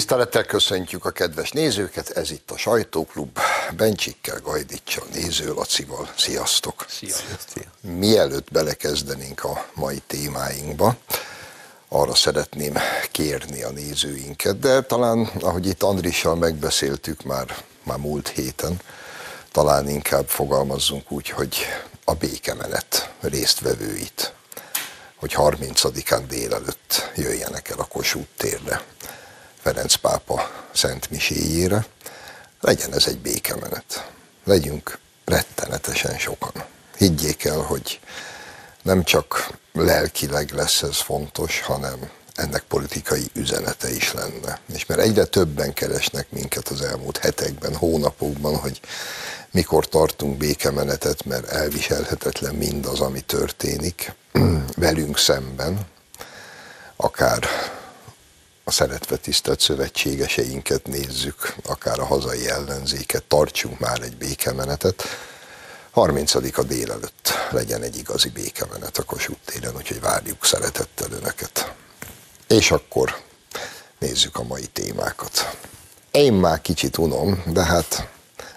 Tisztelettel köszöntjük a kedves nézőket, ez itt a Sajtóklub, Bencsikkel, Gajdicsal, Néző Lacival. Sziasztok! Sziasztok! Mielőtt belekezdenénk a mai témáinkba, arra szeretném kérni a nézőinket, de talán, ahogy itt Andrissal megbeszéltük már, már múlt héten, talán inkább fogalmazzunk úgy, hogy a békemenet résztvevőit, hogy 30-án délelőtt jöjjenek el a Kossuth térre Ferenc pápa Szent Miséjére, legyen ez egy békemenet. Legyünk rettenetesen sokan. Higgyék el, hogy nem csak lelkileg lesz ez fontos, hanem ennek politikai üzenete is lenne. És mert egyre többen keresnek minket az elmúlt hetekben, hónapokban, hogy mikor tartunk békemenetet, mert elviselhetetlen mindaz, ami történik velünk szemben, akár a szeretve tisztelt szövetségeseinket nézzük, akár a hazai ellenzéket, tartsunk már egy békemenetet. 30-a délelőtt legyen egy igazi békemenet a Kossuth téren, úgyhogy várjuk szeretettel Önöket. És akkor nézzük a mai témákat. Én már kicsit unom, de hát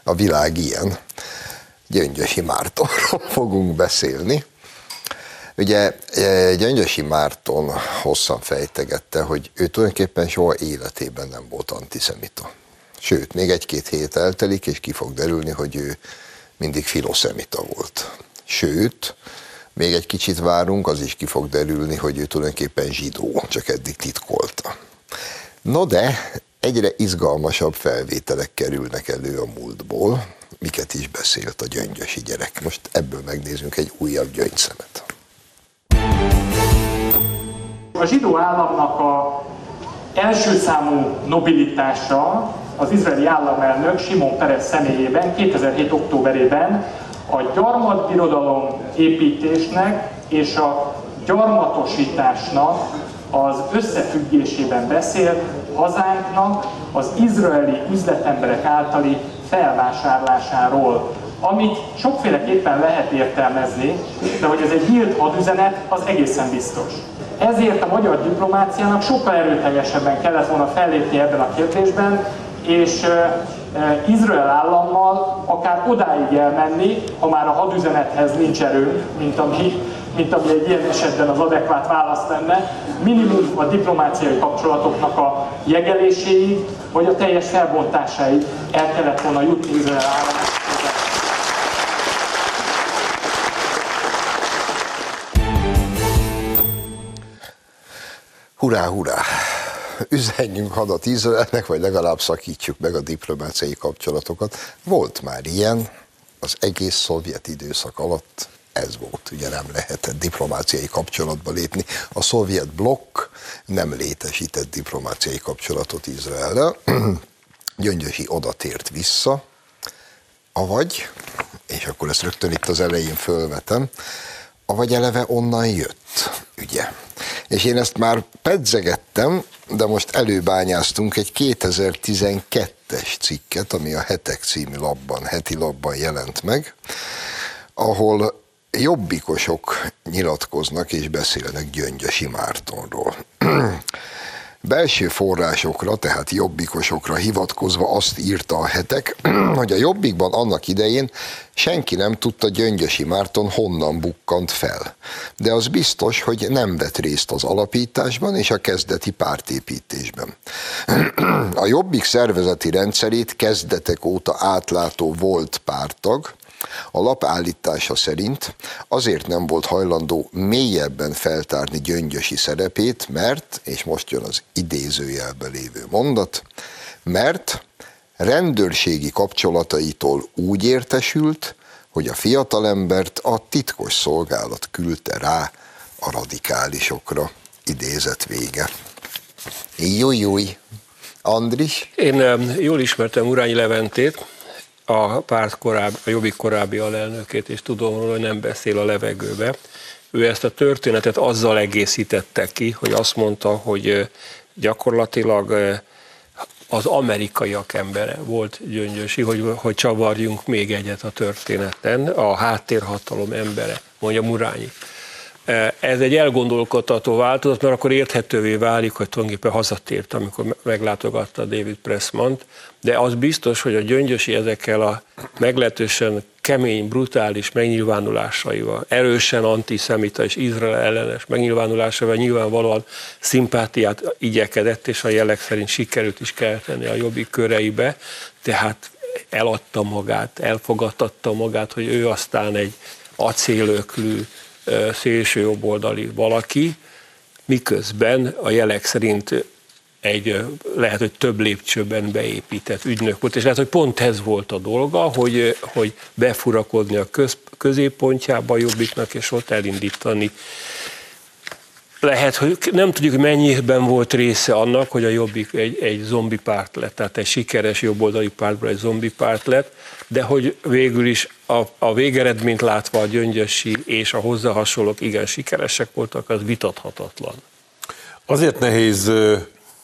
a világ ilyen. Gyöngyösi Mártonról fogunk beszélni. Ugye e, Gyöngyösi Márton hosszan fejtegette, hogy ő tulajdonképpen soha életében nem volt antiszemita. Sőt, még egy-két hét eltelik, és ki fog derülni, hogy ő mindig filoszemita volt. Sőt, még egy kicsit várunk, az is ki fog derülni, hogy ő tulajdonképpen zsidó, csak eddig titkolta. No de, egyre izgalmasabb felvételek kerülnek elő a múltból, miket is beszélt a gyöngyösi gyerek. Most ebből megnézünk egy újabb gyöngyszemet. A zsidó államnak a első számú nobilitása az izraeli államelnök Simon Peres személyében 2007. októberében a gyarmatbirodalom építésnek és a gyarmatosításnak az összefüggésében beszél hazánknak az izraeli üzletemberek általi felvásárlásáról, amit sokféleképpen lehet értelmezni, de hogy ez egy nyílt hadüzenet, az egészen biztos. Ezért a magyar diplomáciának sokkal erőteljesebben kellett volna fellépni ebben a kérdésben, és Izrael állammal akár odáig elmenni, ha már a hadüzenethez nincs erő, mint ami, mint ami egy ilyen esetben az adekvát válasz lenne, minimum a diplomáciai kapcsolatoknak a jegeléséig, vagy a teljes felbontásáig el kellett volna jutni Izrael államnak. Hurrá, hurrá! Üzenjünk hadat Izraelnek, vagy legalább szakítsuk meg a diplomáciai kapcsolatokat. Volt már ilyen, az egész szovjet időszak alatt ez volt, ugye nem lehetett diplomáciai kapcsolatba lépni. A szovjet blokk nem létesített diplomáciai kapcsolatot Izraellel. Gyöngyösi odatért vissza, avagy, és akkor ezt rögtön itt az elején fölvetem, avagy eleve onnan jött, ugye. És én ezt már pedzegettem, de most előbányáztunk egy 2012-es cikket, ami a Hetek című labban, heti labban jelent meg, ahol jobbikosok nyilatkoznak és beszélnek Gyöngyösi Mártonról. Belső forrásokra, tehát jobbikosokra hivatkozva azt írta a hetek, hogy a jobbikban annak idején senki nem tudta Gyöngyösi Márton honnan bukkant fel. De az biztos, hogy nem vett részt az alapításban és a kezdeti pártépítésben. A jobbik szervezeti rendszerét kezdetek óta átlátó volt pártag, a lap állítása szerint azért nem volt hajlandó mélyebben feltárni gyöngyösi szerepét, mert, és most jön az idézőjelbe lévő mondat, mert rendőrségi kapcsolataitól úgy értesült, hogy a fiatalembert a titkos szolgálat küldte rá a radikálisokra. Idézet vége. Júj, júj. Andris? Én jól ismertem Urányi Leventét, a párt korábbi, a Jobbik korábbi alelnökét, és tudom róla, hogy nem beszél a levegőbe. Ő ezt a történetet azzal egészítette ki, hogy azt mondta, hogy gyakorlatilag az amerikaiak embere volt Gyöngyösi, hogy, hogy csavarjunk még egyet a történeten, a háttérhatalom embere, mondja Murányi. Ez egy elgondolkodtató változat, mert akkor érthetővé válik, hogy tulajdonképpen hazatért, amikor meglátogatta David pressman de az biztos, hogy a gyöngyösi ezekkel a meglehetősen kemény, brutális megnyilvánulásaival, erősen antiszemita és Izrael ellenes megnyilvánulásaival nyilvánvalóan szimpátiát igyekedett, és a jelek szerint sikerült is kelteni a jobbik köreibe, tehát eladta magát, elfogadtatta magát, hogy ő aztán egy acélöklű, szélső jobboldali valaki, miközben a jelek szerint egy lehet, hogy több lépcsőben beépített ügynök volt, és lehet, hogy pont ez volt a dolga, hogy, hogy befurakodni a köz, középpontjába a jobbiknak, és ott elindítani. Lehet, hogy nem tudjuk, mennyiben volt része annak, hogy a jobbik egy, egy zombi párt lett, tehát egy sikeres jobboldali pártból egy zombi párt lett, de hogy végül is a, a végeredményt látva a gyöngyösi és a hozzá hasonlók igen sikeresek voltak, az vitathatatlan. Azért nehéz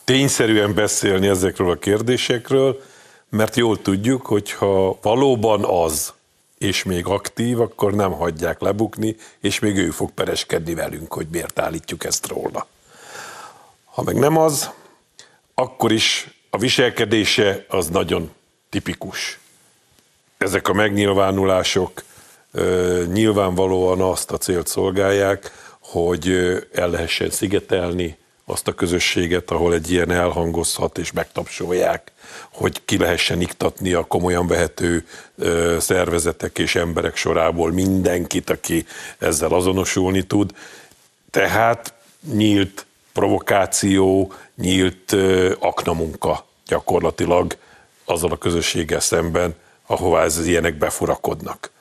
tényszerűen beszélni ezekről a kérdésekről, mert jól tudjuk, hogy ha valóban az, és még aktív, akkor nem hagyják lebukni, és még ő fog pereskedni velünk, hogy miért állítjuk ezt róla. Ha meg nem az, akkor is a viselkedése az nagyon tipikus. Ezek a megnyilvánulások nyilvánvalóan azt a célt szolgálják, hogy el lehessen szigetelni azt a közösséget, ahol egy ilyen elhangozhat és megtapsolják, hogy ki lehessen iktatni a komolyan vehető szervezetek és emberek sorából mindenkit, aki ezzel azonosulni tud. Tehát nyílt provokáció, nyílt aknamunka gyakorlatilag azzal a közösséggel szemben, ahová ez ilyenek befurakodnak.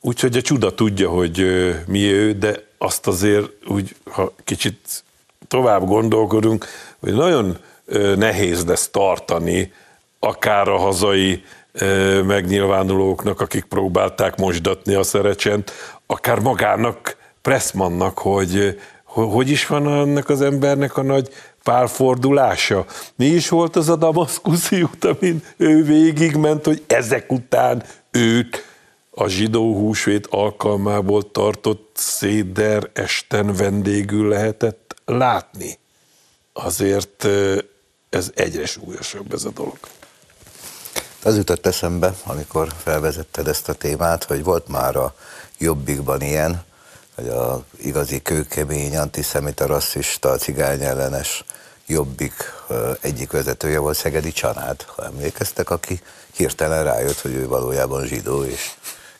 Úgyhogy a csuda tudja, hogy mi ő, de azt azért úgy, ha kicsit tovább gondolkodunk, hogy nagyon nehéz lesz tartani akár a hazai megnyilvánulóknak, akik próbálták mosdatni a szerecsent, akár magának, Pressmannak, hogy hogy is van annak az embernek a nagy pálfordulása. Mi is volt az a damaszkuszi út, amin ő végigment, hogy ezek után őt a zsidó húsvét alkalmából tartott széder esten vendégül lehetett látni, azért ez egyre súlyosabb ez a dolog. Az jutott eszembe, amikor felvezetted ezt a témát, hogy volt már a jobbikban ilyen, hogy a igazi kőkemény, antiszemita, rasszista, cigány ellenes jobbik egyik vezetője volt Szegedi Csanád, ha emlékeztek, aki hirtelen rájött, hogy ő valójában zsidó, és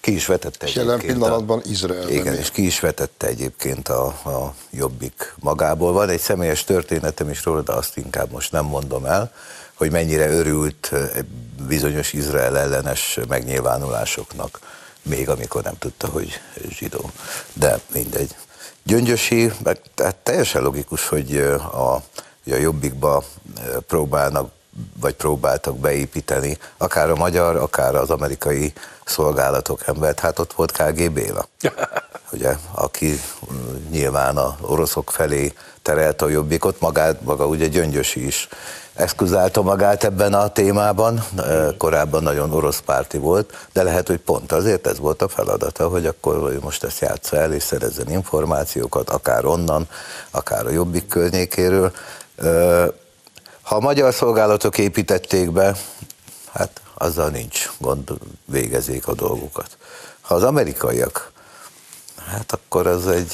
ki is vetette és jelen pillanatban Izrael. Igen, és ki is vetette egyébként a, a Jobbik magából. Van egy személyes történetem is róla, de azt inkább most nem mondom el, hogy mennyire örült bizonyos Izrael ellenes megnyilvánulásoknak, még amikor nem tudta, hogy zsidó. De mindegy. Gyöngyösi, tehát teljesen logikus, hogy a, a Jobbikba próbálnak vagy próbáltak beépíteni, akár a magyar, akár az amerikai szolgálatok embert. Hát ott volt KG Béla, ugye, aki mm, nyilván a oroszok felé terelte a jobbikot, magát, maga ugye Gyöngyösi is eszkuzálta magát ebben a témában, korábban nagyon orosz párti volt, de lehet, hogy pont azért ez volt a feladata, hogy akkor most ezt játsza el és szerezzen információkat, akár onnan, akár a jobbik környékéről. Ha a magyar szolgálatok építették be, hát azzal nincs gond, végezik a dolgukat. Ha az amerikaiak, hát akkor az, egy,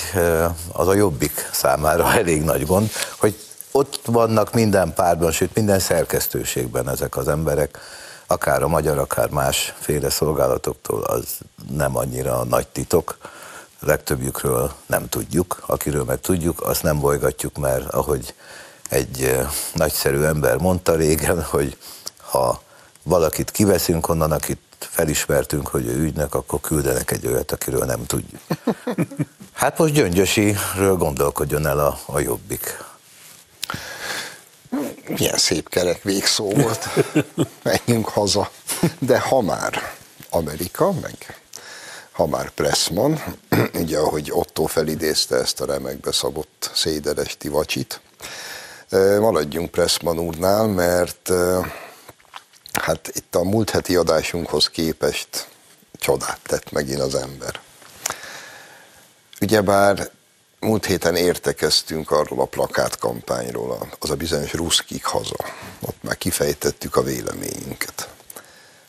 az a jobbik számára elég nagy gond, hogy ott vannak minden párban, sőt minden szerkesztőségben ezek az emberek, akár a magyar, akár más féle szolgálatoktól, az nem annyira nagy titok. Legtöbbjükről nem tudjuk, akiről meg tudjuk, azt nem bolygatjuk, mert ahogy egy nagyszerű ember mondta régen, hogy ha valakit kiveszünk onnan, akit felismertünk, hogy ő ügynek, akkor küldenek egy olyat, akiről nem tudjuk. Hát most Gyöngyösiről gondolkodjon el a, a jobbik. Milyen szép kerek végszó volt. Menjünk haza. De ha már Amerika, meg ha már Pressman, ugye ahogy Otto felidézte ezt a remekbe szabott széderes tivacsit, maradjunk Pressman úrnál, mert hát itt a múlt heti adásunkhoz képest csodát tett megint az ember. Ugyebár múlt héten értekeztünk arról a plakátkampányról, az a bizonyos ruszkik haza. Ott már kifejtettük a véleményünket.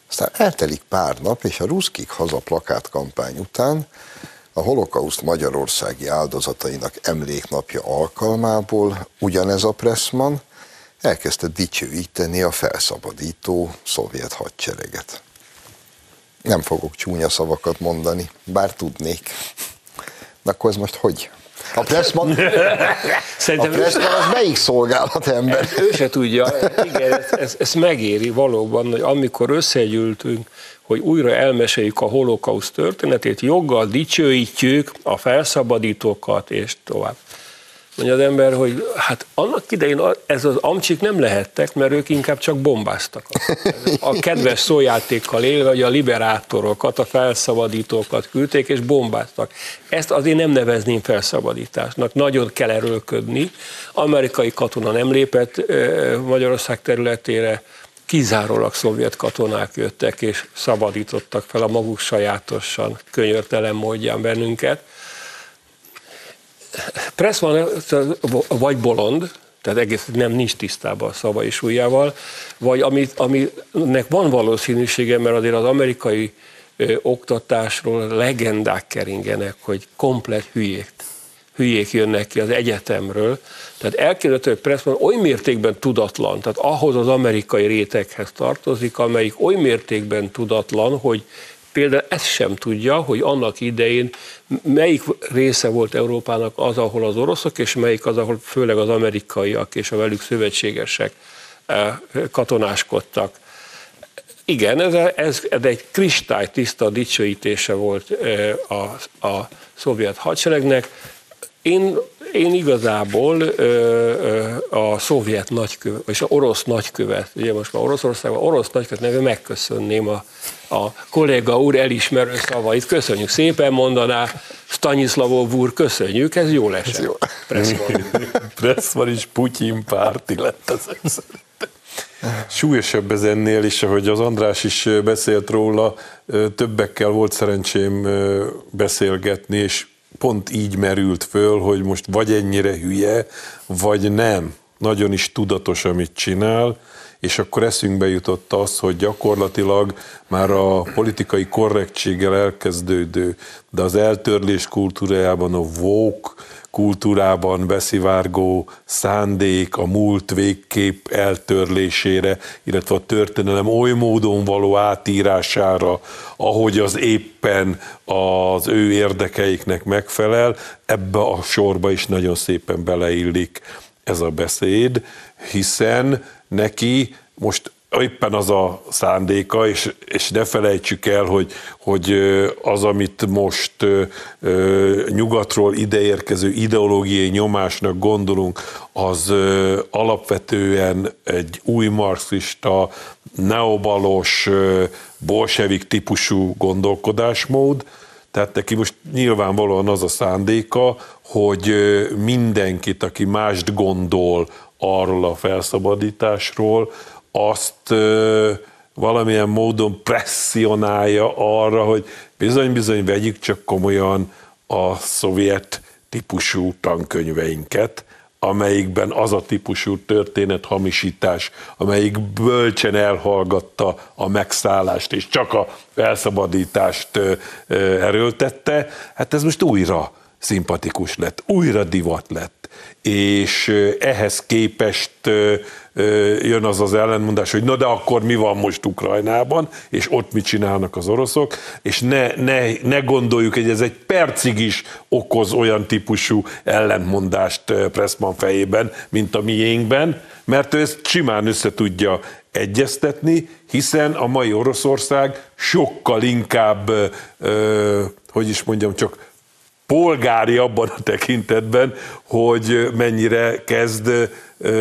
Aztán eltelik pár nap, és a ruszkik haza plakátkampány után a holokauszt magyarországi áldozatainak emléknapja alkalmából ugyanez a Pressman elkezdte dicsőíteni a felszabadító szovjet hadsereget. Nem fogok csúnya szavakat mondani, bár tudnék. De akkor ez most hogy? A Pressman, Szerintem a Pressman az melyik szolgálat ember? Ő se tudja. Igen, ez, ez, ez megéri valóban, hogy amikor összegyűltünk, hogy újra elmeséljük a holokauszt történetét, joggal dicsőítjük a felszabadítókat, és tovább. Mondja az ember, hogy hát annak idején ez az amcsik nem lehettek, mert ők inkább csak bombáztak. A kedves szójátékkal élve, hogy a liberátorokat, a felszabadítókat küldték és bombáztak. Ezt azért nem nevezném felszabadításnak. Nagyon kell erőlködni. Amerikai katona nem lépett Magyarország területére, kizárólag szovjet katonák jöttek és szabadítottak fel a maguk sajátosan, könyörtelen módján bennünket Pressman vagy bolond, tehát egész nem nincs tisztában a szava és ujjával, vagy amit, aminek van valószínűsége, mert azért az amerikai ö, oktatásról legendák keringenek, hogy komplet hülyék, hülyék jönnek ki az egyetemről. Tehát elképzelhető, hogy Pressman oly mértékben tudatlan, tehát ahhoz az amerikai réteghez tartozik, amelyik oly mértékben tudatlan, hogy például ezt sem tudja, hogy annak idején melyik része volt Európának az, ahol az oroszok, és melyik az, ahol főleg az amerikaiak és a velük szövetségesek eh, katonáskodtak. Igen, ez, ez, ez egy kristálytiszta dicsőítése volt eh, a, a szovjet hadseregnek. Én én igazából ö, ö, a szovjet nagykövet, vagy a orosz nagykövet, ugye most már Oroszországban orosz nagykövet neve megköszönném a, a kolléga úr elismerő szavait. Köszönjük szépen, mondaná Staniszlavov úr, köszönjük, ez jó lesz. Jó. Presszman is Putyin párti lett az Súlyosabb ez ennél is, ahogy az András is beszélt róla, többekkel volt szerencsém beszélgetni, és pont így merült föl, hogy most vagy ennyire hülye, vagy nem. Nagyon is tudatos, amit csinál, és akkor eszünkbe jutott az, hogy gyakorlatilag már a politikai korrektséggel elkezdődő, de az eltörlés kultúrájában a woke kultúrában beszivárgó szándék a múlt végkép eltörlésére, illetve a történelem oly módon való átírására, ahogy az éppen az ő érdekeiknek megfelel, ebbe a sorba is nagyon szépen beleillik ez a beszéd, hiszen neki. Most éppen az a szándéka, és, és ne felejtsük el, hogy, hogy az, amit most nyugatról ideérkező ideológiai nyomásnak gondolunk, az alapvetően egy új marxista, neobalos, bolsevik típusú gondolkodásmód, tehát neki most nyilvánvalóan az a szándéka, hogy mindenkit, aki mást gondol arról a felszabadításról, azt valamilyen módon presszionálja arra, hogy bizony-bizony vegyük csak komolyan a szovjet típusú tankönyveinket, amelyikben az a típusú történet hamisítás, amelyik bölcsen elhallgatta a megszállást, és csak a felszabadítást erőltette, hát ez most újra szimpatikus lett, újra divat lett, és ehhez képest jön az az ellenmondás, hogy na de akkor mi van most Ukrajnában, és ott mit csinálnak az oroszok, és ne, ne, ne gondoljuk, hogy ez egy percig is okoz olyan típusú ellentmondást Pressman fejében, mint a miénkben, mert ő ezt simán össze tudja egyeztetni, hiszen a mai Oroszország sokkal inkább, hogy is mondjam, csak polgári abban a tekintetben, hogy mennyire kezd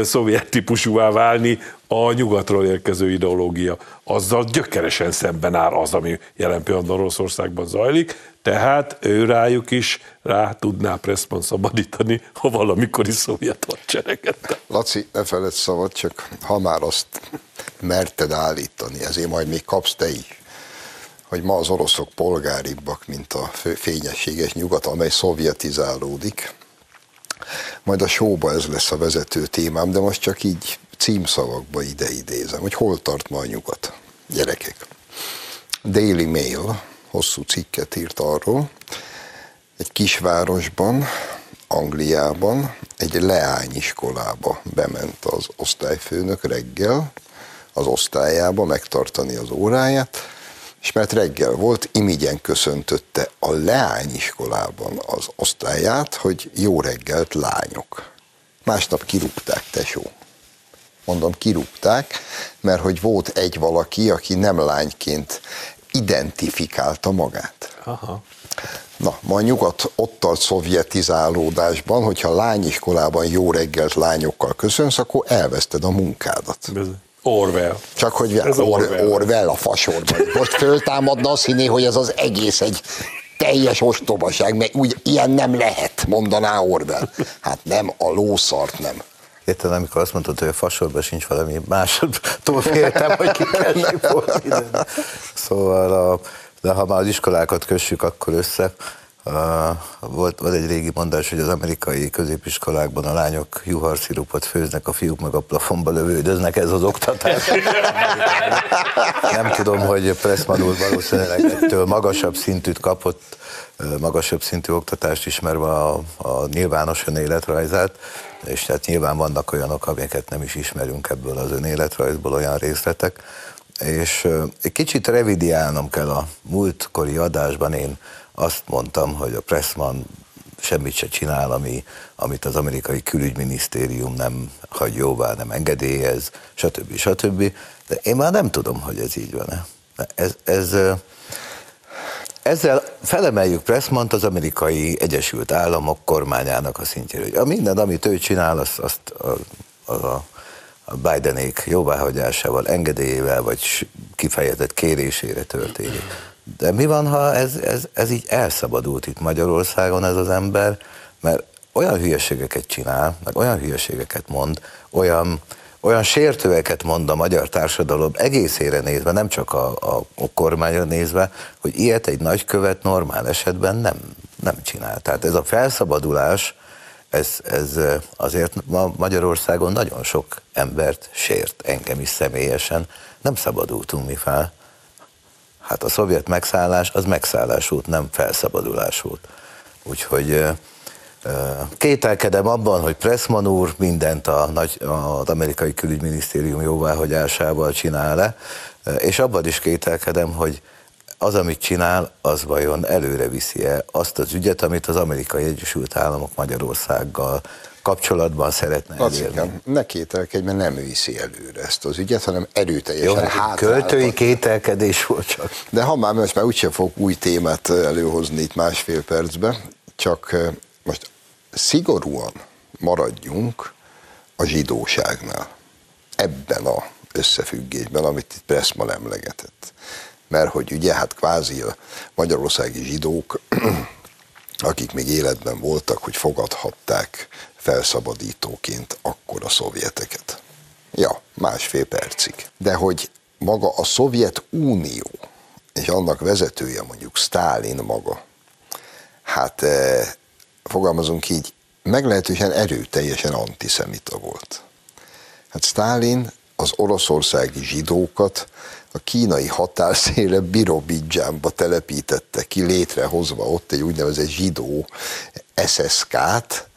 szovjet típusúvá válni a nyugatról érkező ideológia. Azzal gyökeresen szemben áll az, ami jelen pillanatban Oroszországban zajlik, tehát ő rájuk is rá tudná Pressman szabadítani, valamikor is szovjet hadsereget. Laci, ne feled szabad, csak ha már azt merted állítani, ezért majd még kapsz te is hogy ma az oroszok polgáribbak, mint a fényességes nyugat, amely szovjetizálódik, Majd a showba ez lesz a vezető témám, de most csak így címszavakba ide idézem, hogy hol tart ma a nyugat. Gyerekek. Daily Mail hosszú cikket írt arról, egy kisvárosban, Angliában, egy leányiskolába bement az osztályfőnök reggel, az osztályába megtartani az óráját, és mert reggel volt, imigyen köszöntötte a leányiskolában az osztályát, hogy jó reggelt lányok. Másnap kirúgták, tesó. Mondom, kirúgták, mert hogy volt egy valaki, aki nem lányként identifikálta magát. Aha. Na, ma a nyugat ott tart szovjetizálódásban, hogyha lányiskolában jó reggelt lányokkal köszönsz, akkor elveszted a munkádat. Orwell. Csak hogy ez Or- Orwell. Orwell a fasorban. Most föltámadna azt hinni, hogy ez az egész egy teljes ostobaság, mert úgy ilyen nem lehet, mondaná Orwell. Hát nem, a lószart nem. Érted, amikor azt mondtad, hogy a fasorban sincs valami másodtól féltem, hogy ki kell Szóval, a, de ha már az iskolákat kössük akkor össze, volt, volt egy régi mondás, hogy az amerikai középiskolákban a lányok juharszirupot főznek, a fiúk meg a plafonba lövődöznek, ez az oktatás. Nem tudom, hogy Pressman úr valószínűleg ettől magasabb szintűt kapott, magasabb szintű oktatást ismerve a, a nyilvános önéletrajzát, és tehát nyilván vannak olyanok, amiket nem is ismerünk ebből az önéletrajzból, olyan részletek, és egy kicsit revidiálnom kell a múltkori adásban, én azt mondtam, hogy a Pressman semmit se csinál, ami, amit az amerikai külügyminisztérium nem hagy jóvá, nem engedélyez, stb. stb. De én már nem tudom, hogy ez így van-e. Ez, ez, ezzel felemeljük Pressmant az amerikai Egyesült Államok kormányának a szintjére. Hogy a minden, amit ő csinál, azt, azt a, a, a Bidenék jóváhagyásával, engedélyével, vagy kifejezett kérésére történik. De mi van, ha ez, ez, ez így elszabadult itt Magyarországon ez az ember, mert olyan hülyeségeket csinál, meg olyan hülyeségeket mond, olyan, olyan sértőeket mond a magyar társadalom egészére nézve, nem csak a, a, a kormányra nézve, hogy ilyet egy nagykövet normál esetben nem, nem csinál. Tehát ez a felszabadulás, ez, ez azért ma Magyarországon nagyon sok embert sért, engem is személyesen, nem szabadultunk mi fel. Hát a szovjet megszállás az megszállás volt, nem felszabadulás volt. Úgyhogy kételkedem abban, hogy Pressman úr mindent a nagy, az amerikai külügyminisztérium jóváhagyásával csinál le, és abban is kételkedem, hogy az, amit csinál, az vajon előre viszi-e azt az ügyet, amit az amerikai Egyesült Államok Magyarországgal kapcsolatban szeretne elérni. Lacikám, ne kételkedj, mert nem viszi előre ezt az ügyet, hanem erőteljesen Jó, hát Költői kételkedés volt csak. De ha már most már úgyse fog új témát előhozni itt másfél percbe, csak most szigorúan maradjunk a zsidóságnál. Ebben a összefüggésben, amit itt Pressman emlegetett. Mert hogy ugye hát kvázi a magyarországi zsidók, akik még életben voltak, hogy fogadhatták felszabadítóként akkor a szovjeteket. Ja, másfél percig. De hogy maga a Szovjetunió és annak vezetője mondjuk Stálin maga, hát eh, fogalmazunk így, meglehetősen erőteljesen antiszemita volt. Hát Stálin az oroszországi zsidókat a kínai határszéle Birobidzsánba telepítette ki, létrehozva ott egy úgynevezett zsidó SSK-t,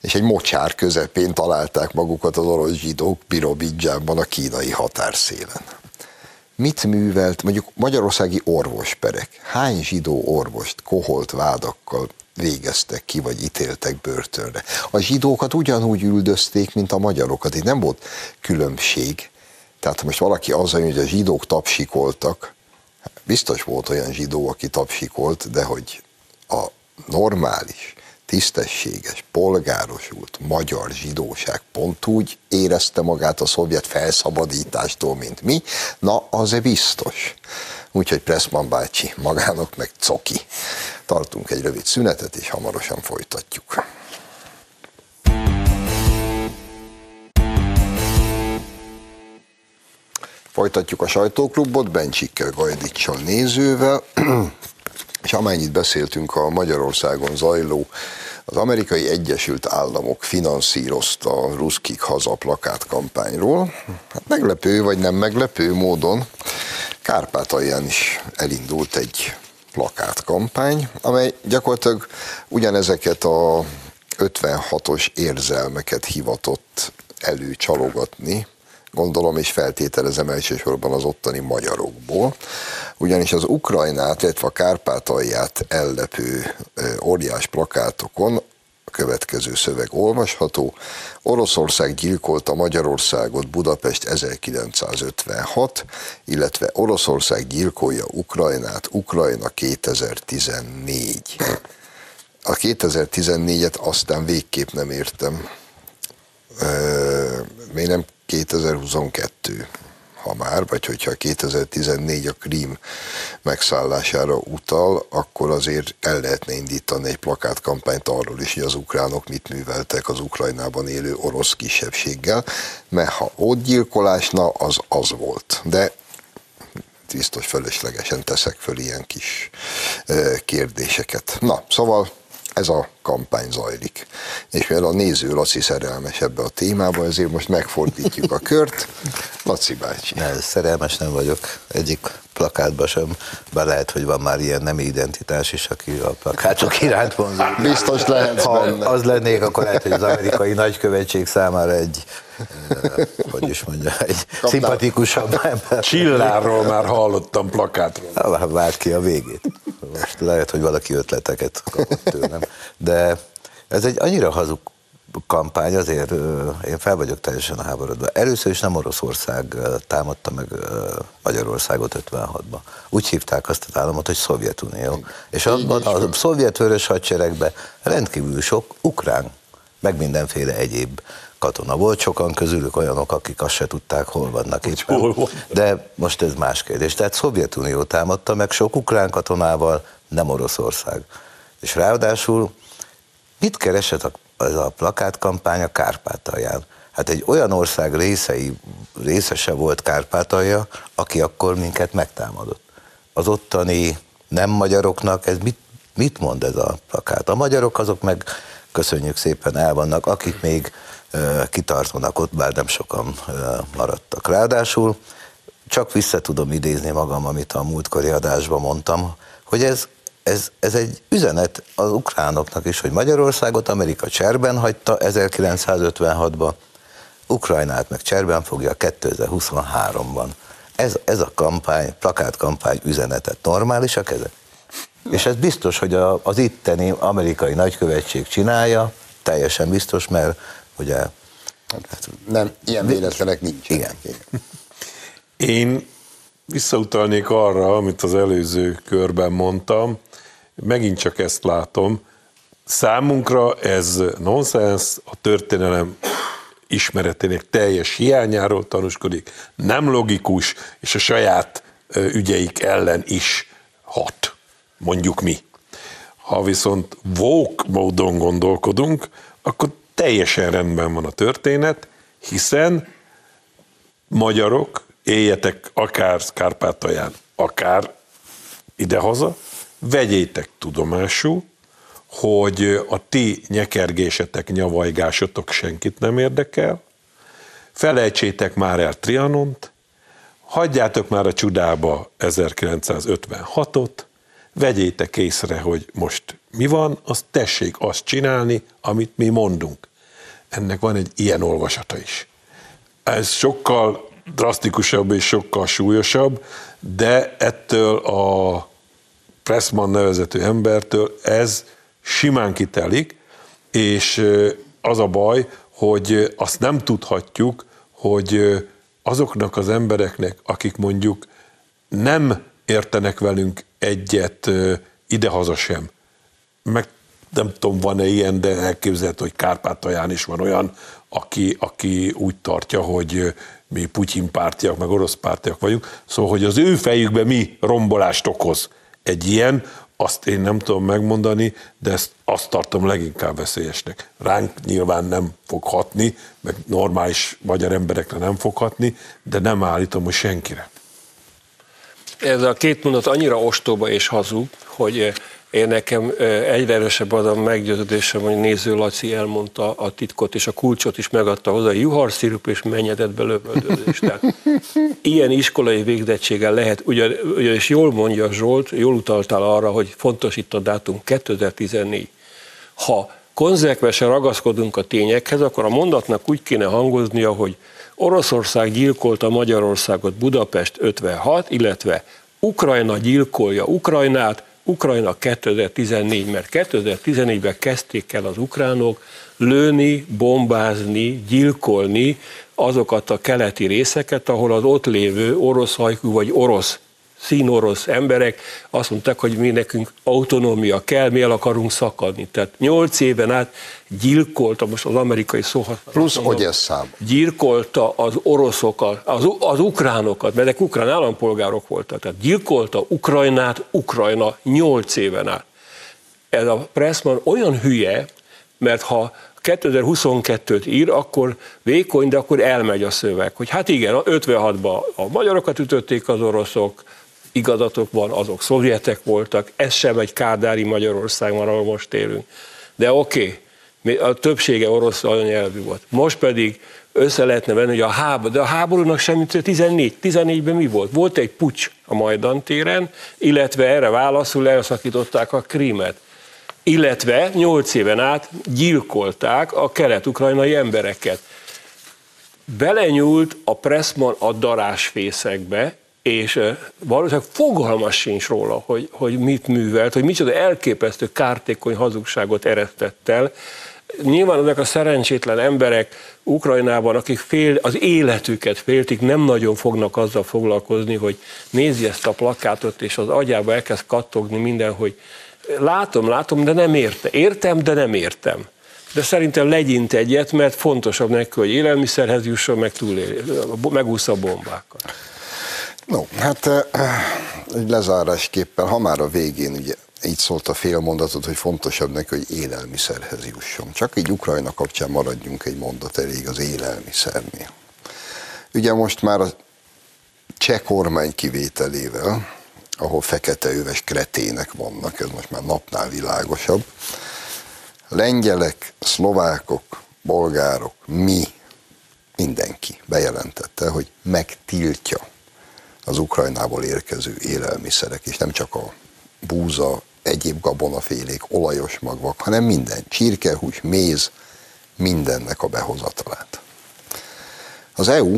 és egy mocsár közepén találták magukat az orosz zsidók Birobidzsánban a kínai határszélen. Mit művelt mondjuk magyarországi orvosperek? Hány zsidó orvost koholt vádakkal végeztek ki, vagy ítéltek börtönre? A zsidókat ugyanúgy üldözték, mint a magyarokat. Itt nem volt különbség. Tehát most valaki azzal, hogy a zsidók tapsikoltak, biztos volt olyan zsidó, aki tapsikolt, de hogy a normális tisztességes, polgárosult magyar zsidóság pont úgy érezte magát a szovjet felszabadítástól, mint mi, na az biztos. Úgyhogy Pressman bácsi magának meg coki. Tartunk egy rövid szünetet, és hamarosan folytatjuk. Folytatjuk a sajtóklubot, Bencsikkel, Gajdicsal nézővel, és amennyit beszéltünk a Magyarországon zajló Az amerikai Egyesült Államok finanszírozta a Ruszkik haza plakátkampányról. Hát meglepő vagy nem meglepő módon Kárpátalján is elindult egy plakátkampány, amely gyakorlatilag ugyanezeket a 56-os érzelmeket hivatott előcsalogatni, gondolom és feltételezem elsősorban az ottani magyarokból, ugyanis az Ukrajnát, illetve a Kárpátalját ellepő óriás plakátokon a következő szöveg olvasható. Oroszország gyilkolta Magyarországot Budapest 1956, illetve Oroszország gyilkolja Ukrajnát Ukrajna 2014. A 2014-et aztán végképp nem értem. Még nem 2022 ha már, vagy hogyha 2014 a Krím megszállására utal, akkor azért el lehetne indítani egy plakátkampányt arról is, hogy az ukránok mit műveltek az Ukrajnában élő orosz kisebbséggel, mert ha ott gyilkolásna, az az volt. De biztos fölöslegesen teszek föl ilyen kis kérdéseket. Na, szóval ez a kampány zajlik. És mivel a néző Laci szerelmes ebbe a témába, ezért most megfordítjuk a kört. Laci bácsi. Ne, szerelmes nem vagyok egyik plakátba sem, bár lehet, hogy van már ilyen nem identitás is, aki a plakátok iránt vonzó. Biztos lehet ha benne. az lennék, akkor lehet, hogy az amerikai nagykövetség számára egy, hogy is mondja, egy Kapnál. szimpatikusabb ember. Csillárról már hallottam plakátról. Ah, Várt ki a végét. Most lehet, hogy valaki ötleteket kapott tőlem. De ez egy annyira hazug kampány, azért én fel vagyok teljesen háborodva. Először is nem Oroszország támadta meg Magyarországot 56-ban. Úgy hívták azt az államot, hogy Szovjetunió. És abban a szovjet vörös hadseregben rendkívül sok ukrán, meg mindenféle egyéb katona volt, sokan közülük olyanok, akik azt se tudták, hol vannak éppen. hol. De most ez más kérdés. Tehát Szovjetunió támadta meg sok ukrán katonával, nem Oroszország. És ráadásul mit keresett a, ez a plakátkampány a Kárpátalján? Hát egy olyan ország részei, részese volt Kárpátalja, aki akkor minket megtámadott. Az ottani nem magyaroknak ez mit, mit mond ez a plakát? A magyarok azok meg köszönjük szépen el vannak, akik még ö, kitartanak ott, bár nem sokan maradtak. Ráadásul csak vissza tudom idézni magam, amit a múltkori adásban mondtam, hogy ez, ez, ez egy üzenet az ukránoknak is, hogy Magyarországot Amerika cserben hagyta 1956-ban, Ukrajnát meg cserben fogja 2023-ban. Ez, ez a kampány, plakátkampány üzenetet normálisak ezek? És ez biztos, hogy a, az itteni amerikai nagykövetség csinálja, teljesen biztos, mert ugye, Hát Nem, ilyen véletlenek nincsenek. Igen. Én visszautalnék arra, amit az előző körben mondtam, megint csak ezt látom, számunkra ez nonsens, a történelem ismeretének teljes hiányáról tanúskodik, nem logikus, és a saját ügyeik ellen is hat, mondjuk mi. Ha viszont woke módon gondolkodunk, akkor teljesen rendben van a történet, hiszen magyarok, éljetek akár Kárpátalján, akár idehaza, vegyétek tudomásul, hogy a ti nyekergésetek, nyavajgásotok senkit nem érdekel, felejtsétek már el Trianont, hagyjátok már a csudába 1956-ot, vegyétek észre, hogy most mi van, azt tessék azt csinálni, amit mi mondunk. Ennek van egy ilyen olvasata is. Ez sokkal drasztikusabb és sokkal súlyosabb, de ettől a Pressman nevezető embertől ez simán kitelik, és az a baj, hogy azt nem tudhatjuk, hogy azoknak az embereknek, akik mondjuk nem értenek velünk egyet idehaza sem, meg nem tudom, van-e ilyen, de elképzelhető, hogy Kárpátalján is van olyan, aki, aki úgy tartja, hogy mi Putyin pártiak, meg orosz pártiak vagyunk, szóval, hogy az ő fejükben mi rombolást okoz egy ilyen, azt én nem tudom megmondani, de ezt azt tartom leginkább veszélyesnek. Ránk nyilván nem fog hatni, meg normális magyar emberekre nem fog hatni, de nem állítom, hogy senkire. Ez a két mondat annyira ostoba és hazug, hogy Én nekem egyre erősebb az a meggyőződésem, hogy Néző Laci elmondta a titkot, és a kulcsot is megadta hozzá, juharszirup és mennyedetbe lövöldözés. Tehát ilyen iskolai végzettséggel lehet, ugyanis jól mondja Zsolt, jól utaltál arra, hogy fontos itt a dátum 2014. Ha konzekvensen ragaszkodunk a tényekhez, akkor a mondatnak úgy kéne hangoznia, hogy Oroszország gyilkolta Magyarországot Budapest 56, illetve Ukrajna gyilkolja Ukrajnát, Ukrajna 2014, mert 2014-ben kezdték el az ukránok lőni, bombázni, gyilkolni azokat a keleti részeket, ahol az ott lévő orosz hajkú vagy orosz színorosz emberek azt mondták, hogy mi nekünk autonómia kell, mi el akarunk szakadni. Tehát nyolc éven át gyilkolta, most az amerikai szó Plusz hogy ez szám? Gyilkolta az oroszokat, az, az ukránokat, mert ezek ukrán állampolgárok voltak. Tehát gyilkolta Ukrajnát, Ukrajna nyolc éven át. Ez a Pressman olyan hülye, mert ha 2022-t ír, akkor vékony, de akkor elmegy a szöveg, hogy hát igen, 56-ban a magyarokat ütötték az oroszok, igazatok van, azok szovjetek voltak, ez sem egy kádári Magyarország van, ahol most élünk. De oké, okay, a többsége orosz anyanyelvű volt. Most pedig össze lehetne venni, hogy a háború, de a háborúnak semmi 14, 14-ben mi volt? Volt egy pucs a Majdan téren, illetve erre válaszul elszakították a krímet. Illetve 8 éven át gyilkolták a kelet-ukrajnai embereket. Belenyúlt a Pressman a darásfészekbe, és valószínűleg fogalmas sincs róla, hogy, hogy mit művelt, hogy micsoda elképesztő kártékony hazugságot eresztett el. Nyilván ezek a szerencsétlen emberek Ukrajnában, akik fél, az életüket féltik, nem nagyon fognak azzal foglalkozni, hogy nézi ezt a plakátot, és az agyába elkezd kattogni minden, hogy látom, látom, de nem értem. Értem, de nem értem. De szerintem legyint egyet, mert fontosabb neki, hogy élelmiszerhez jusson, meg túlél, megúszza a bombákat. No, hát egy lezárásképpen, ha már a végén ugye így szólt a fél mondatot, hogy fontosabb neki, hogy élelmiszerhez jusson. Csak így Ukrajna kapcsán maradjunk egy mondat elég az élelmiszernél. Ugye most már a cseh kormány kivételével, ahol fekete öves kretének vannak, ez most már napnál világosabb, lengyelek, szlovákok, bolgárok, mi, mindenki bejelentette, hogy megtiltja az Ukrajnából érkező élelmiszerek, és nem csak a búza, egyéb gabonafélék, olajos magvak, hanem minden, csirkehús, méz, mindennek a behozatalát. Az EU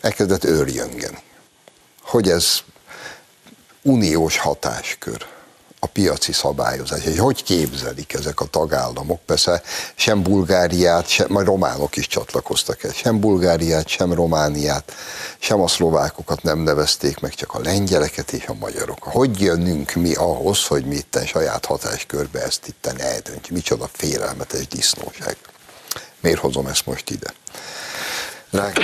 elkezdett őrjöngeni, hogy ez uniós hatáskör a piaci szabályozás, hogy hogy képzelik ezek a tagállamok. Persze sem Bulgáriát, sem, majd románok is csatlakoztak el, sem Bulgáriát, sem Romániát, sem a szlovákokat nem nevezték meg, csak a lengyeleket és a magyarok. Hogy jönnünk mi ahhoz, hogy mi itten saját hatáskörbe ezt itten eldöntjük? Micsoda félelmetes disznóság. Miért hozom ezt most ide? Drága,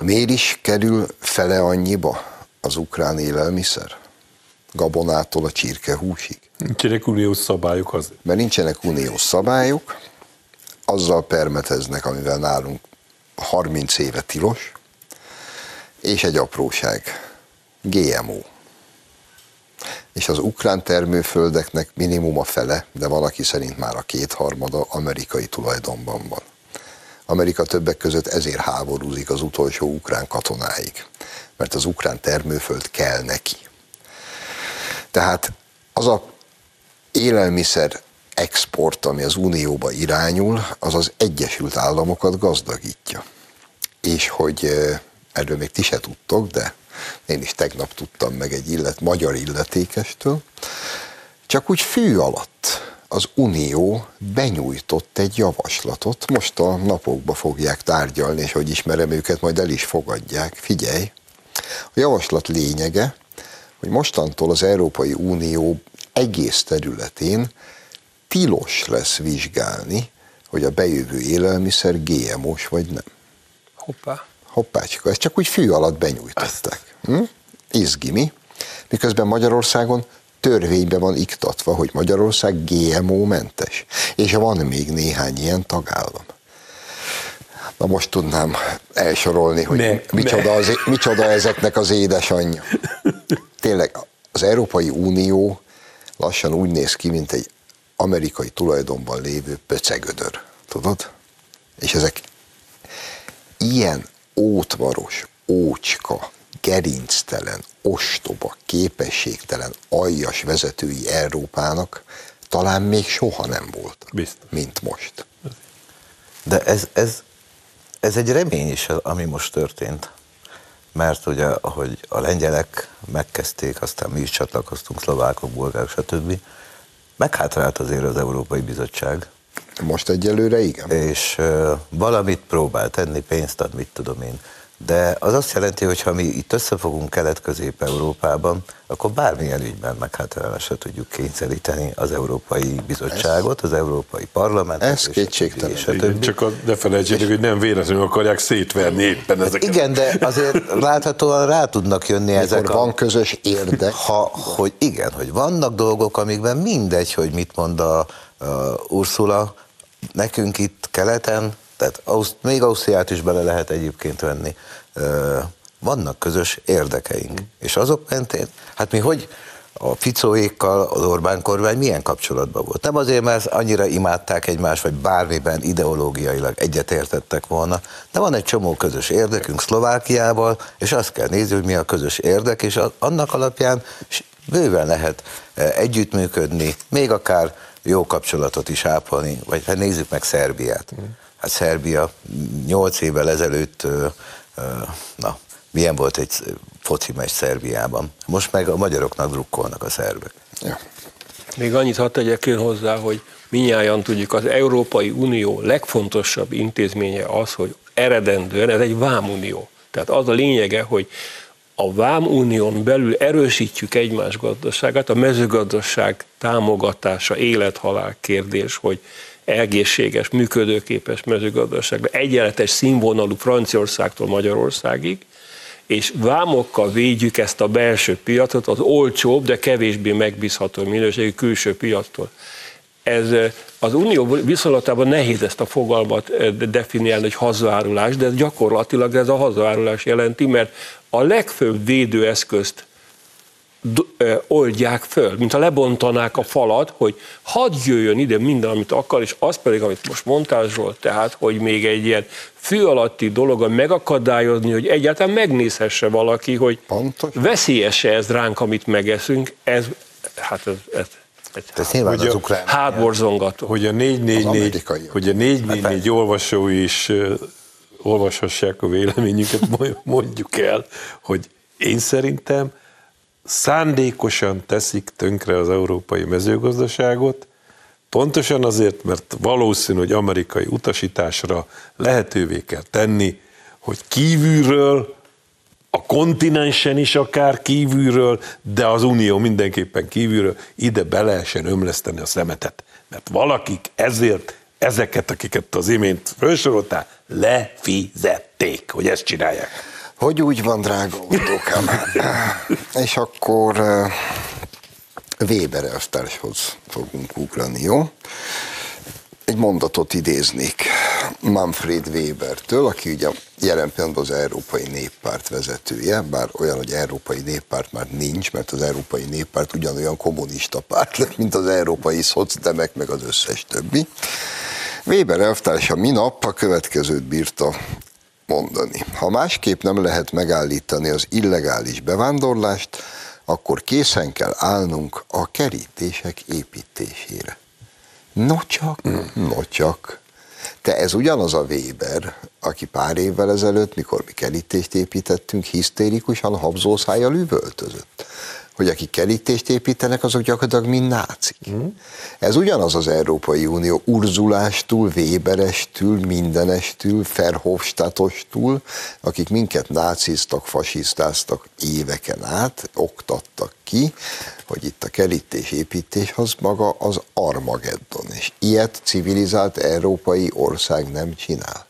miért is kerül fele annyiba az ukrán élelmiszer? Gabonától a csirkehúsig. Nincsenek uniós szabályok az. Mert nincsenek uniós szabályok, azzal permeteznek, amivel nálunk 30 éve tilos, és egy apróság, GMO. És az ukrán termőföldeknek minimum a fele, de van, aki szerint már a kétharmada amerikai tulajdonban van. Amerika többek között ezért háborúzik az utolsó ukrán katonáig, mert az ukrán termőföld kell neki. Tehát az a élelmiszer export, ami az Unióba irányul, az az Egyesült Államokat gazdagítja. És hogy erről még ti se tudtok, de én is tegnap tudtam meg egy illet, magyar illetékestől, csak úgy fű alatt az Unió benyújtott egy javaslatot, most a napokba fogják tárgyalni, és hogy ismerem őket, majd el is fogadják. Figyelj, a javaslat lényege, hogy mostantól az Európai Unió egész területén tilos lesz vizsgálni, hogy a bejövő élelmiszer GMO-s vagy nem. Hoppá. Hoppácska, ezt csak úgy fű alatt benyújtották. Hm? Izgi mi? Miközben Magyarországon törvényben van iktatva, hogy Magyarország GMO-mentes. És van még néhány ilyen tagállam. Na most tudnám elsorolni, hogy ne, micsoda, ne. Az, micsoda ezeknek az édesanyja. Tényleg az Európai Unió lassan úgy néz ki, mint egy amerikai tulajdonban lévő pöcegödör. Tudod? És ezek ilyen ótvaros, ócska, gerinctelen, ostoba, képességtelen, aljas vezetői Európának talán még soha nem volt, Biztos. mint most. De ez, ez, ez egy remény is, ami most történt. Mert ugye, ahogy a lengyelek megkezdték, aztán mi is csatlakoztunk, szlovákok, bolgárok, stb. Meghátrált azért az Európai Bizottság, Most egyelőre igen. és uh, valamit próbál tenni, pénzt ad, mit tudom én. De az azt jelenti, hogy ha mi itt összefogunk Kelet-Közép-Európában, akkor bármilyen ügyben meghátrálásra tudjuk kényszeríteni az Európai Bizottságot, az Európai Parlamentet. Ez kétségtelen. és a Igen, csak a, ne felejtsétek, hogy nem véletlenül akarják szétverni éppen ezeket. Igen, de azért láthatóan rá tudnak jönni Mikor ezek a... van közös érdek, Ha, hogy igen, hogy vannak dolgok, amikben mindegy, hogy mit mond a, a Ursula, nekünk itt keleten, tehát még Ausztriát is bele lehet egyébként venni, vannak közös érdekeink. És azok mentén, hát mi hogy a Ficóékkal az Orbán kormány milyen kapcsolatban volt? Nem azért, mert annyira imádták egymást, vagy bármiben ideológiailag egyetértettek volna, de van egy csomó közös érdekünk Szlovákiával, és azt kell nézni, hogy mi a közös érdek, és annak alapján bőven lehet eh, együttműködni, még akár jó kapcsolatot is ápolni, vagy hát nézzük meg Szerbiát. Hát Szerbia nyolc évvel ezelőtt, na, milyen volt egy foci meccs Szerbiában. Most meg a magyaroknak drukkolnak a szerbek. ja. Még annyit hadd tegyek én hozzá, hogy minnyáján tudjuk, az Európai Unió legfontosabb intézménye az, hogy eredendően ez egy vámunió. Tehát az a lényege, hogy a vámunión belül erősítjük egymás gazdaságát, a mezőgazdaság támogatása, élethalál kérdés, hogy egészséges, működőképes mezőgazdaság, egyenletes színvonalú Franciaországtól Magyarországig, és vámokkal védjük ezt a belső piacot az olcsóbb, de kevésbé megbízható minőségű külső piactól. Ez az unió viszonylatában nehéz ezt a fogalmat de- definiálni, hogy hazárulás, de gyakorlatilag ez a hazárulás jelenti, mert a legfőbb védőeszközt oldják föl, mint ha lebontanák a falat, hogy hadd jöjjön ide minden, amit akar, és az pedig, amit most mondtál Zsolt, tehát, hogy még egy ilyen fű alatti dolog megakadályozni, hogy egyáltalán megnézhesse valaki, hogy Pontos. veszélyes ez ránk, amit megeszünk, ez, hát ez, ez, ez Ez nyilván Hogy az a- ukrán... hátborzongató. Hogy a 444, amerikaiak. hogy a 444 olvasói is ö, olvashassák a véleményünket, mo- mondjuk el, hogy én szerintem szándékosan teszik tönkre az európai mezőgazdaságot, pontosan azért, mert valószínű, hogy amerikai utasításra lehetővé kell tenni, hogy kívülről a kontinensen is akár kívülről, de az Unió mindenképpen kívülről ide be lehessen ömleszteni a szemetet. Mert valakik ezért ezeket, akiket az imént felsoroltál, lefizették, hogy ezt csinálják. Hogy úgy van, drága utókám? És akkor Weber elvtárshoz fogunk ugrani, jó? Egy mondatot idéznék Manfred Webertől, aki ugye jelen pillanatban az Európai Néppárt vezetője, bár olyan, hogy Európai Néppárt már nincs, mert az Európai Néppárt ugyanolyan kommunista párt lett, mint az Európai Szocdemek, meg az összes többi. Weber elvtársa minap a következőt bírta mondani. Ha másképp nem lehet megállítani az illegális bevándorlást, akkor készen kell állnunk a kerítések építésére. No csak, no csak. Te ez ugyanaz a Weber, aki pár évvel ezelőtt, mikor mi kerítést építettünk, hisztérikusan habzószájjal üvöltözött. Hogy akik kerítést építenek, azok gyakorlatilag mind nácik. Mm. Ez ugyanaz az Európai Unió urzulástól, Weberestől, mindenestől, Verhofstadtostól, akik minket náciztak, fasisztáztak éveken át, oktattak ki, hogy itt a kerítés építés az maga az Armageddon, és ilyet civilizált európai ország nem csinál.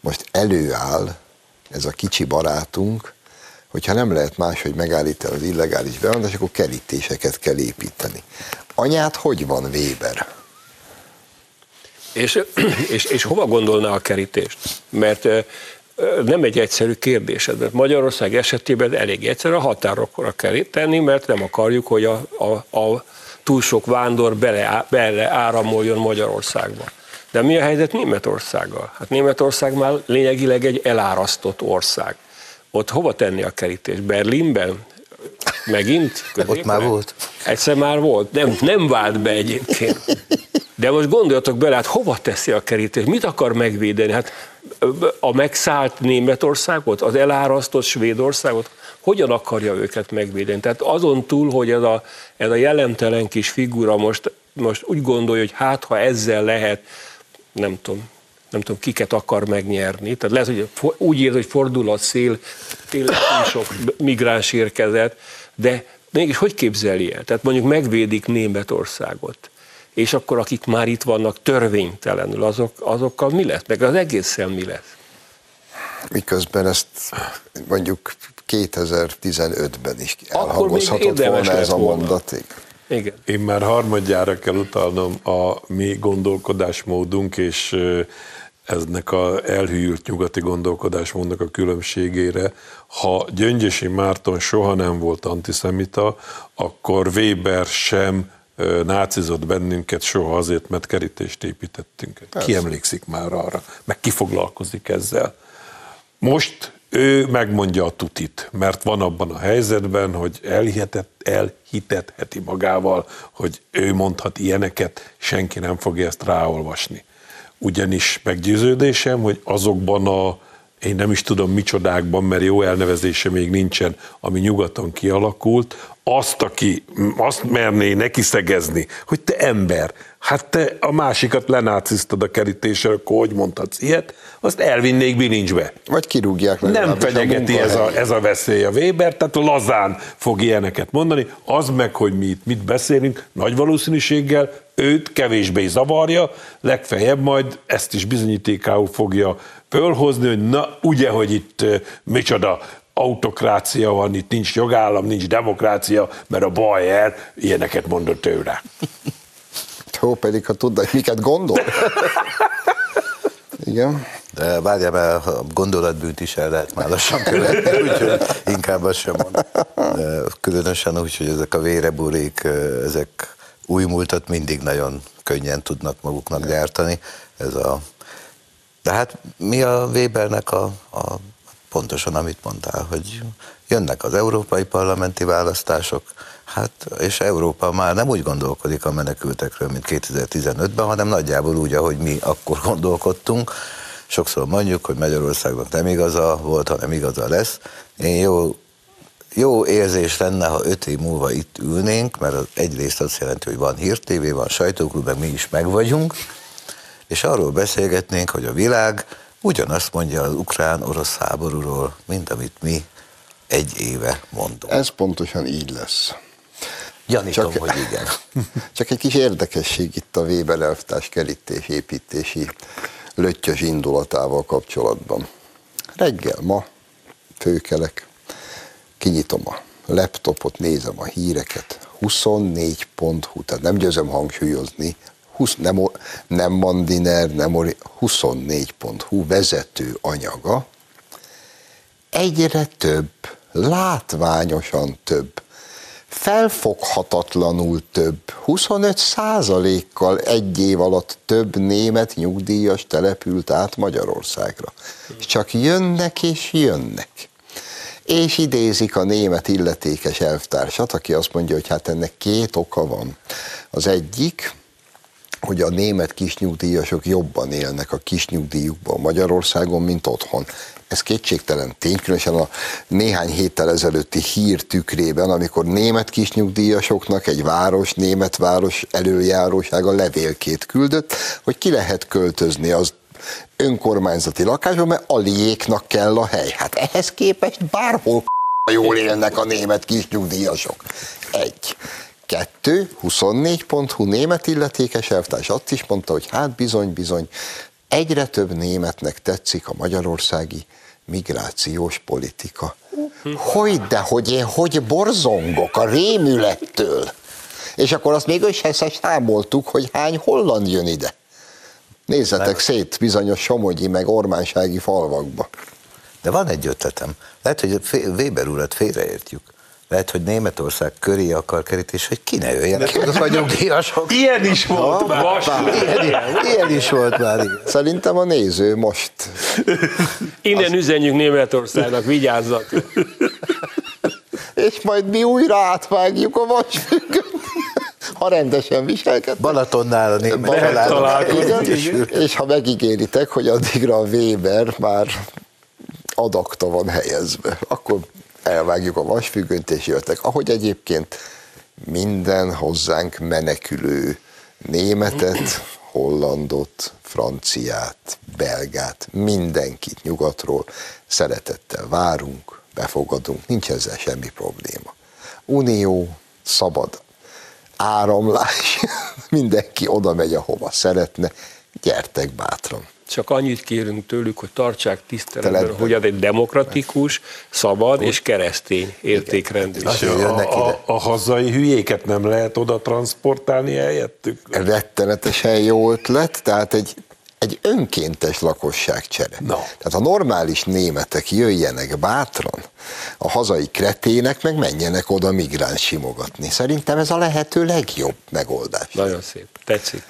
Most előáll ez a kicsi barátunk, hogyha nem lehet máshogy megállítani az illegális bevándorlást, akkor kerítéseket kell építeni. Anyát hogy van Weber? És, és, és hova gondolná a kerítést? Mert nem egy egyszerű kérdés mert Magyarország esetében elég egyszerű a határokra kell tenni, mert nem akarjuk, hogy a, a, a túl sok vándor bele, bele áramoljon Magyarországba. De mi a helyzet Németországgal? Hát Németország már lényegileg egy elárasztott ország. Ott hova tenni a kerítés? Berlinben? Megint? Középen? Ott már volt. Egyszer már volt. Nem, nem vált be egyébként. De most gondoljatok bele, hát hova teszi a kerítés? Mit akar megvédeni? Hát a megszállt Németországot, az elárasztott Svédországot, hogyan akarja őket megvédeni? Tehát azon túl, hogy ez a, ez a jelentelen kis figura most, most úgy gondolja, hogy hát ha ezzel lehet, nem tudom, nem tudom, kiket akar megnyerni. Tehát lehet, hogy úgy érzi, hogy fordul a szél, tényleg sok migráns érkezett, de mégis hogy képzeli el? Tehát mondjuk megvédik Németországot és akkor akik már itt vannak törvénytelenül, azok, azokkal mi lesz? Meg az egészen mi lesz? Miközben ezt mondjuk 2015-ben is elhangozhatott volna ez a mondat. Igen. Én már harmadjára kell utalnom a mi gondolkodásmódunk, és eznek a elhűlt nyugati gondolkodásmódnak a különbségére. Ha Gyöngyösi Márton soha nem volt antiszemita, akkor Weber sem nácizott bennünket soha azért, mert kerítést építettünk. Persze. Ki emlékszik már arra, meg ki foglalkozik ezzel. Most ő megmondja a tutit, mert van abban a helyzetben, hogy elhitetett, elhitetheti magával, hogy ő mondhat ilyeneket, senki nem fogja ezt ráolvasni. Ugyanis meggyőződésem, hogy azokban a én nem is tudom micsodákban, mert jó elnevezése még nincsen, ami nyugaton kialakult, azt, aki azt merné neki szegezni, hogy te ember, hát te a másikat lenácisztad a kerítésre, akkor hogy mondhatsz ilyet, azt elvinnék bilincsbe. Vagy kirúgják Nem fenyegeti ez a, ez a veszély a Weber, tehát lazán fog ilyeneket mondani, az meg, hogy mi itt mit beszélünk, nagy valószínűséggel őt kevésbé zavarja, legfeljebb majd ezt is bizonyítékául fogja fölhozni, hogy na, ugye, hogy itt micsoda autokrácia van, itt nincs jogállam, nincs demokrácia, mert a Bayer ilyeneket mondott tőle. Jó, pedig ha tudna, hogy miket gondol. Igen. De várjál, mert a gondolatbűnt is el lehet már lassan követni, úgyhogy inkább azt sem mondom. Különösen úgy, hogy ezek a véreburék, ezek új múltat mindig nagyon könnyen tudnak maguknak gyártani. Ez a... De hát mi a Webernek a, a pontosan amit mondtál, hogy jönnek az európai parlamenti választások, hát, és Európa már nem úgy gondolkodik a menekültekről, mint 2015-ben, hanem nagyjából úgy, ahogy mi akkor gondolkodtunk. Sokszor mondjuk, hogy Magyarországnak nem igaza volt, hanem igaza lesz. Én jó, jó érzés lenne, ha öt év múlva itt ülnénk, mert az egyrészt azt jelenti, hogy van hírtévé, van sajtóklub, meg mi is megvagyunk, és arról beszélgetnénk, hogy a világ ugyanazt mondja az ukrán-orosz háborúról, mint amit mi egy éve mondunk. Ez pontosan így lesz. Gyanítom, csak, hogy igen. Csak egy kis érdekesség itt a Weber elvtárs kerítés építési löttyös indulatával kapcsolatban. Reggel ma főkelek, kinyitom a laptopot, nézem a híreket, 24.hu, tehát nem győzöm hangsúlyozni, 20, nem, nem Mandiner, nem 24.hu vezető anyaga, egyre több, látványosan több, felfoghatatlanul több, 25 százalékkal egy év alatt több német nyugdíjas települt át Magyarországra. Csak jönnek és jönnek. És idézik a német illetékes elvtársat, aki azt mondja, hogy hát ennek két oka van. Az egyik, hogy a német kisnyugdíjasok jobban élnek a kisnyugdíjukban Magyarországon, mint otthon. Ez kétségtelen tény, különösen a néhány héttel ezelőtti hír tükrében, amikor német kisnyugdíjasoknak egy város, német város előjárósága levélkét küldött, hogy ki lehet költözni az önkormányzati lakásba, mert aliéknak kell a hely. Hát ehhez képest bárhol jól élnek a német kisnyugdíjasok. Egy. Kettő, 24.hu német illetékes elvtárs azt is mondta, hogy hát bizony, bizony, egyre több németnek tetszik a magyarországi migrációs politika. Hogy, de hogy én hogy borzongok a rémülettől. És akkor azt még összesen számoltuk, hogy hány holland jön ide. Nézzetek Nem. szét bizonyos somogyi meg ormánsági falvakba. De van egy ötletem. Lehet, hogy Weber urat félreértjük. Lehet, hogy Németország köré akar kerítés, hogy ki ne jöjjenek azok a nyugdíjasok. Ilyen is volt Ha, már. Ilyen, ilyen is volt már. igen. Szerintem a néző most Innen üzenjük Németországnak, vigyázzat! és majd mi újra átvágjuk a vasfüggönyt, ha rendesen viselkednek. Balatonnál a német Balatonnál, családok igen, és ha megígéritek, hogy addigra a Weber már adakta van helyezve, akkor elvágjuk a vasfüggönyt és jöttek. Ahogy egyébként minden hozzánk menekülő németet, hollandot, franciát, belgát, mindenkit nyugatról szeretettel várunk, befogadunk, nincs ezzel semmi probléma. Unió, szabad áramlás, mindenki oda megy, ahova szeretne, gyertek bátran. Csak annyit kérünk tőlük, hogy tartsák tiszteletben, Teletben. hogy az egy demokratikus, szabad és keresztény értékrendű. A, a, a hazai hülyéket nem lehet oda transportálni helyettük? rettenetesen jó ötlet, tehát egy, egy önkéntes lakosságcsere. Na. Tehát a normális németek jöjjenek bátran, a hazai kretének meg menjenek oda migráns simogatni. Szerintem ez a lehető legjobb megoldás. Nagyon szép. Tetszik.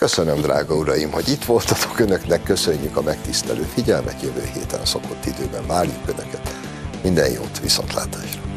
Köszönöm, drága uraim, hogy itt voltatok önöknek, köszönjük a megtisztelő figyelmet, jövő héten szokott időben várjuk önöket. Minden jót, viszontlátásra!